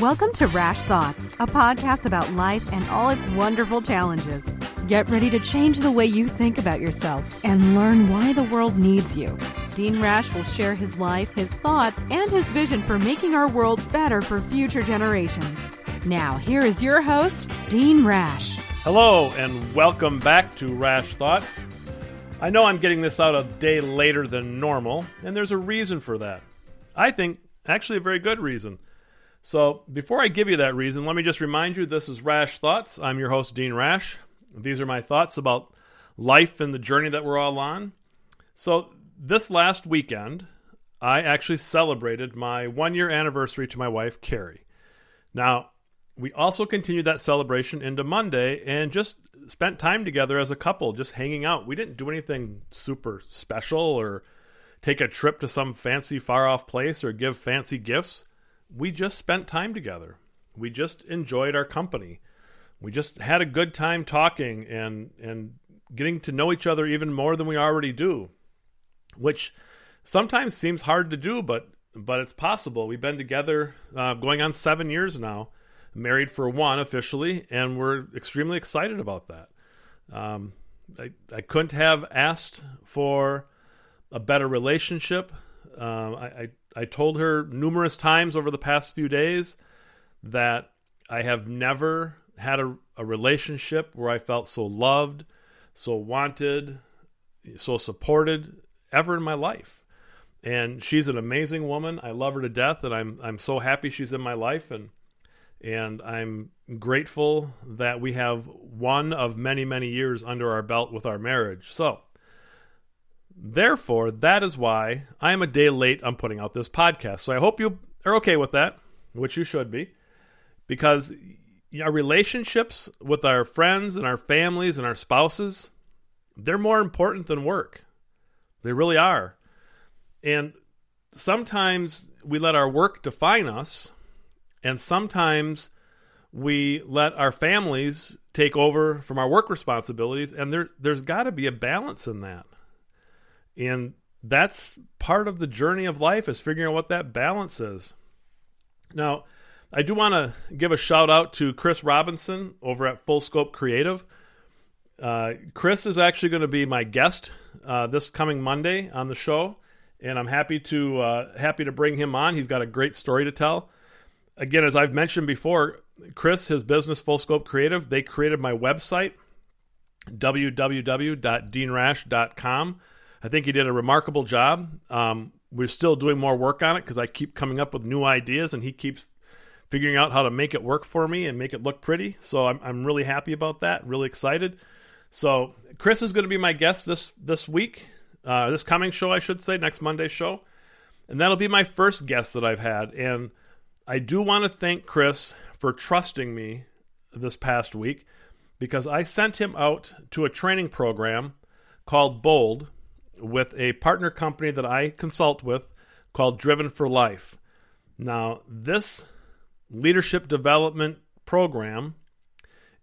Welcome to Rash Thoughts, a podcast about life and all its wonderful challenges. Get ready to change the way you think about yourself and learn why the world needs you. Dean Rash will share his life, his thoughts, and his vision for making our world better for future generations. Now, here is your host, Dean Rash. Hello, and welcome back to Rash Thoughts. I know I'm getting this out a day later than normal, and there's a reason for that. I think, actually, a very good reason. So, before I give you that reason, let me just remind you this is Rash Thoughts. I'm your host, Dean Rash. These are my thoughts about life and the journey that we're all on. So, this last weekend, I actually celebrated my one year anniversary to my wife, Carrie. Now, we also continued that celebration into Monday and just spent time together as a couple, just hanging out. We didn't do anything super special or take a trip to some fancy far off place or give fancy gifts. We just spent time together. We just enjoyed our company. We just had a good time talking and and getting to know each other even more than we already do, which sometimes seems hard to do, but but it's possible. We've been together uh, going on seven years now, married for one officially, and we're extremely excited about that. Um, I, I couldn't have asked for a better relationship. Um, I, I, I told her numerous times over the past few days that I have never had a, a relationship where I felt so loved, so wanted, so supported ever in my life. And she's an amazing woman. I love her to death, and I'm I'm so happy she's in my life. And and I'm grateful that we have one of many, many years under our belt with our marriage. So, therefore, that is why I am a day late on putting out this podcast. So, I hope you are okay with that, which you should be, because our relationships with our friends and our families and our spouses, they're more important than work. They really are. And sometimes we let our work define us and sometimes we let our families take over from our work responsibilities, and there, there's got to be a balance in that. And that's part of the journey of life is figuring out what that balance is. Now, I do want to give a shout out to Chris Robinson over at Full Scope Creative. Uh, Chris is actually going to be my guest uh, this coming Monday on the show, and I'm happy to uh, happy to bring him on. He's got a great story to tell again, as I've mentioned before, Chris, his business Full Scope Creative, they created my website, www.deanrash.com. I think he did a remarkable job. Um, we're still doing more work on it because I keep coming up with new ideas and he keeps figuring out how to make it work for me and make it look pretty. So I'm, I'm really happy about that, really excited. So Chris is going to be my guest this this week, uh, this coming show, I should say, next Monday's show, and that'll be my first guest that I've had. And I do want to thank Chris for trusting me this past week because I sent him out to a training program called Bold with a partner company that I consult with called Driven for Life. Now, this leadership development program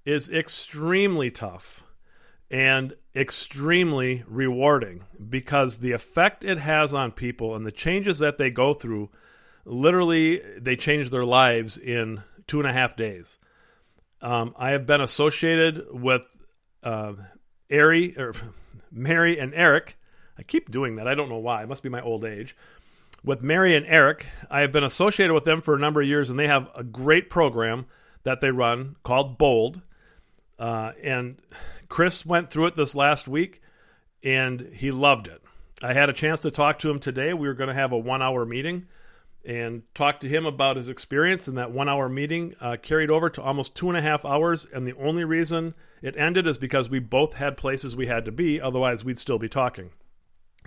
is extremely tough and extremely rewarding because the effect it has on people and the changes that they go through literally they change their lives in two and a half days. Um, I have been associated with uh, Ari, or Mary and Eric. I keep doing that. I don't know why. It must be my old age. With Mary and Eric, I have been associated with them for a number of years, and they have a great program that they run called Bold. Uh, and Chris went through it this last week, and he loved it. I had a chance to talk to him today. We were going to have a one hour meeting and talk to him about his experience. And that one hour meeting uh, carried over to almost two and a half hours. And the only reason it ended is because we both had places we had to be. Otherwise, we'd still be talking.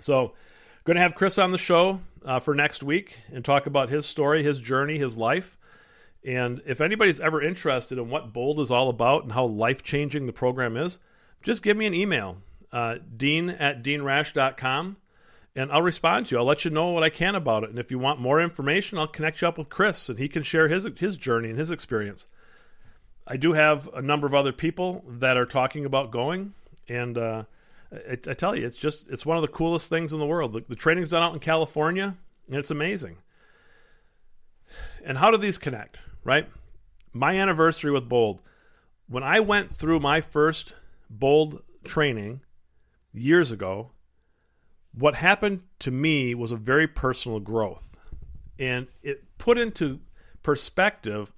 So, going to have Chris on the show uh, for next week and talk about his story, his journey, his life. And if anybody's ever interested in what Bold is all about and how life changing the program is, just give me an email, uh, dean at deanrash.com and I'll respond to you. I'll let you know what I can about it. And if you want more information, I'll connect you up with Chris, and he can share his his journey and his experience. I do have a number of other people that are talking about going, and uh, I, I, tell you, it's just it's one of the coolest things in the world. The, the training's done out in California, and it's amazing. And how do these connect, right? My anniversary with Bold. When I went through my first Bold training years ago, what happened to me was a very personal growth. And it put into perspective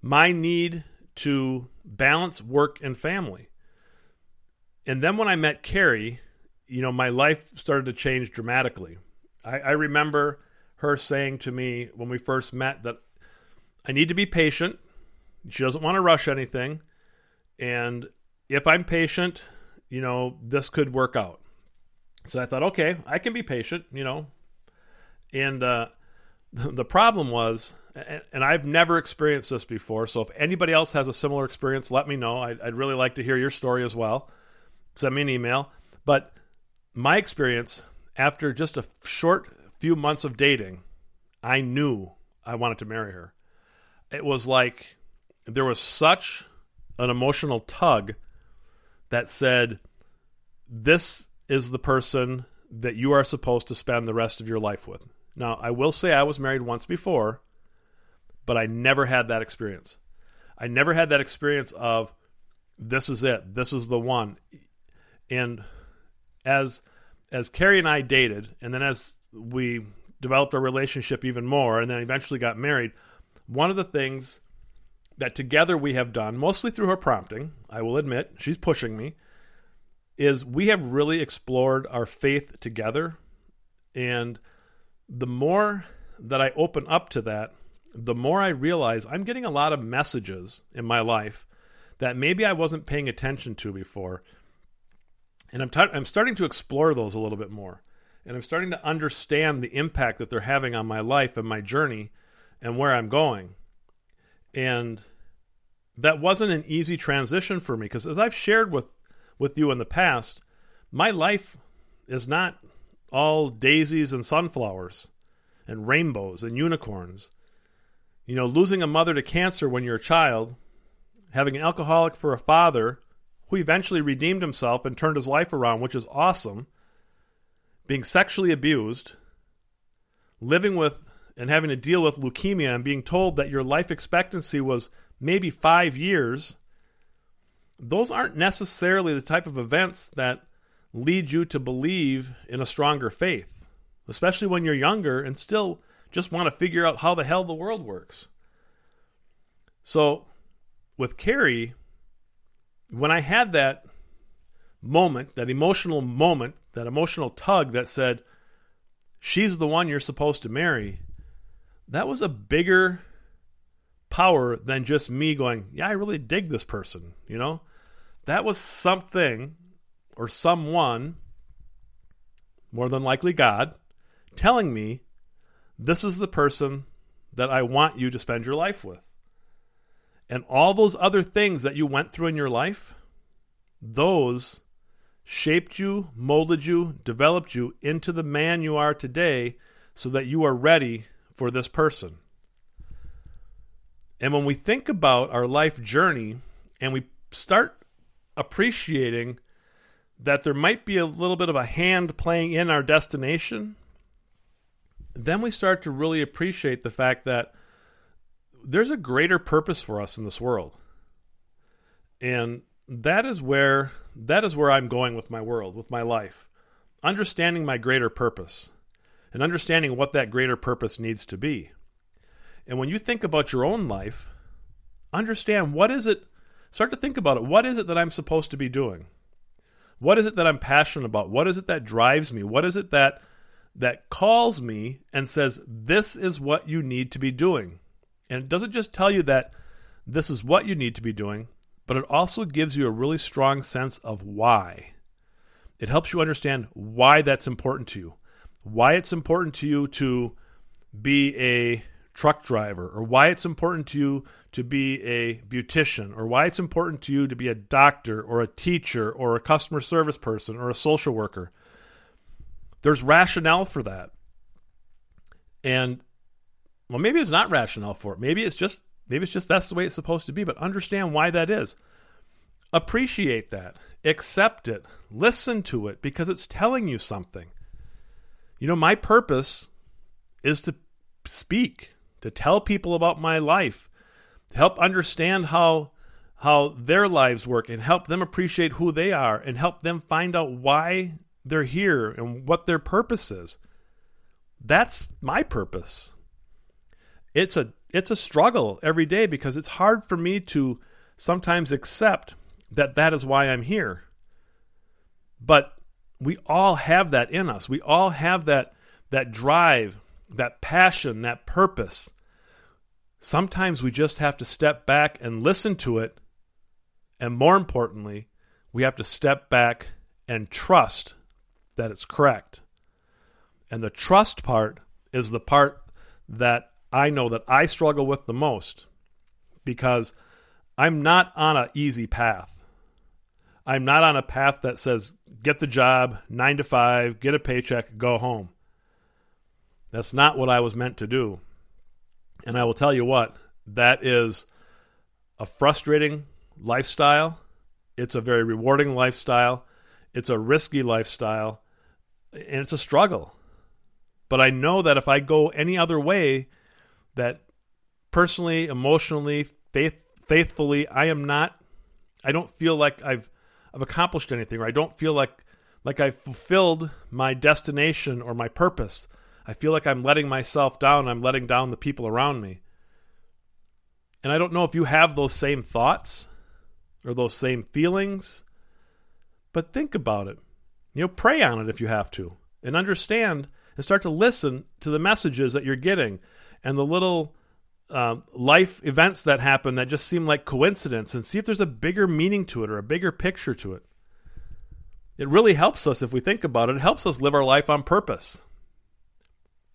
my need to balance work and family. And then when I met Carrie, you know, my life started to change dramatically. I, I remember her saying to me when we first met that I need to be patient. She doesn't want to rush anything. And if I'm patient, you know, this could work out. So I thought, okay, I can be patient, you know. And uh, the problem was, and I've never experienced this before. So if anybody else has a similar experience, let me know. I'd, I'd really like to hear your story as well. Send me an email. But my experience after just a short few months of dating, I knew I wanted to marry her. It was like there was such an emotional tug that said, This is the person that you are supposed to spend the rest of your life with. Now, I will say I was married once before, but I never had that experience. I never had that experience of this is it, this is the one. And as as Carrie and I dated, and then as we developed our relationship even more, and then eventually got married, one of the things that together we have done, mostly through her prompting, I will admit, she's pushing me, is we have really explored our faith together. And the more that I open up to that, the more I realize I'm getting a lot of messages in my life that maybe I wasn't paying attention to before. And I'm, t- I'm starting to explore those a little bit more. And I'm starting to understand the impact that they're having on my life and my journey and where I'm going. And that wasn't an easy transition for me because as I've shared with with you in the past, my life is not all daisies and sunflowers and rainbows and unicorns. You know, losing a mother to cancer when you're a child, having an alcoholic for a father who eventually redeemed himself and turned his life around, which is awesome, being sexually abused, living with and having to deal with leukemia and being told that your life expectancy was maybe five years, those aren't necessarily the type of events that lead you to believe in a stronger faith, especially when you're younger and still just want to figure out how the hell the world works. So, with Carrie, when I had that moment, that emotional moment, that emotional tug that said, she's the one you're supposed to marry, that was a bigger power than just me going, yeah, I really dig this person, you know? That was something or someone, more than likely God, telling me this is the person that I want you to spend your life with. And all those other things that you went through in your life, those shaped you, molded you, developed you into the man you are today so that you are ready for this person. And when we think about our life journey and we start appreciating that there might be a little bit of a hand playing in our destination, then we start to really appreciate the fact that there's a greater purpose for us in this world. And that is where that is where I'm going with my world, with my life. Understanding my greater purpose and understanding what that greater purpose needs to be. And when you think about your own life, understand what is it, start to think about it. What is it that I'm supposed to be doing? What is it that I'm passionate about? What is it that drives me? What is it that that calls me and says this is what you need to be doing? And it doesn't just tell you that this is what you need to be doing, but it also gives you a really strong sense of why. It helps you understand why that's important to you. Why it's important to you to be a truck driver or why it's important to you to be a beautician or why it's important to you to be a doctor or a teacher or a customer service person or a social worker. There's rationale for that. And well maybe it's not rationale for it. Maybe it's just maybe it's just that's the way it's supposed to be, but understand why that is. Appreciate that. Accept it. Listen to it because it's telling you something. You know, my purpose is to speak to tell people about my life, help understand how how their lives work and help them appreciate who they are and help them find out why they're here and what their purpose is. That's my purpose. It's a it's a struggle every day because it's hard for me to sometimes accept that that is why I'm here. But we all have that in us. We all have that that drive, that passion, that purpose. Sometimes we just have to step back and listen to it. And more importantly, we have to step back and trust that it's correct. And the trust part is the part that I know that I struggle with the most because I'm not on an easy path. I'm not on a path that says get the job, nine to five, get a paycheck, go home. That's not what I was meant to do. And I will tell you what, that is a frustrating lifestyle. It's a very rewarding lifestyle. It's a risky lifestyle. And it's a struggle. But I know that if I go any other way, that personally, emotionally, faith, faithfully, I am not. I don't feel like I've I've accomplished anything, or I don't feel like like I've fulfilled my destination or my purpose. I feel like I'm letting myself down. I'm letting down the people around me. And I don't know if you have those same thoughts or those same feelings, but think about it. You know, pray on it if you have to, and understand and start to listen to the messages that you're getting and the little uh, life events that happen that just seem like coincidence and see if there's a bigger meaning to it or a bigger picture to it. It really helps us if we think about it. It helps us live our life on purpose.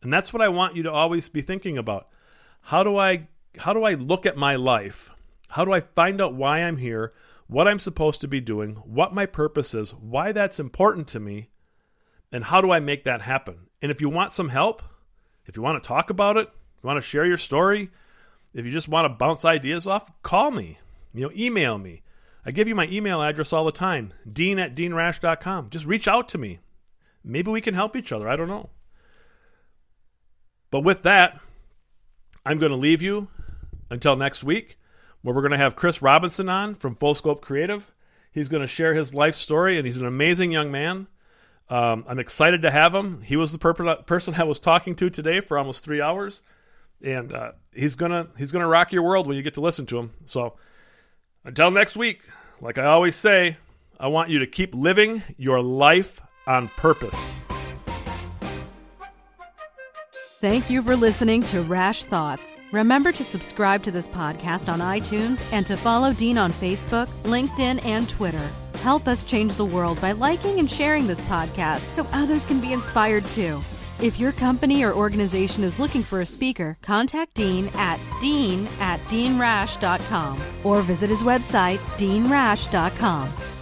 And that's what I want you to always be thinking about. How do I how do I look at my life? How do I find out why I'm here, what I'm supposed to be doing, what my purpose is, why that's important to me, and how do I make that happen? And if you want some help, if you want to talk about it, you want to share your story, if you just want to bounce ideas off, call me. You know, email me. I give you my email address all the time, dean at deanrash.com. Just reach out to me. Maybe we can help each other. I don't know. But with that, I'm going to leave you until next week, where we're going to have Chris Robinson on from Full Scope Creative. He's going to share his life story, and he's an amazing young man. Um, I'm excited to have him. He was the per- person I was talking to today for almost three hours, and uh, he's gonna he's gonna rock your world when you get to listen to him. So until next week, like I always say, I want you to keep living your life on purpose. Thank you for listening to Rash Thoughts. Remember to subscribe to this podcast on iTunes and to follow Dean on Facebook, LinkedIn, and Twitter. Help us change the world by liking and sharing this podcast so others can be inspired too. If your company or organization is looking for a speaker, contact Dean at dean at deanrash.com or visit his website, deanrash.com.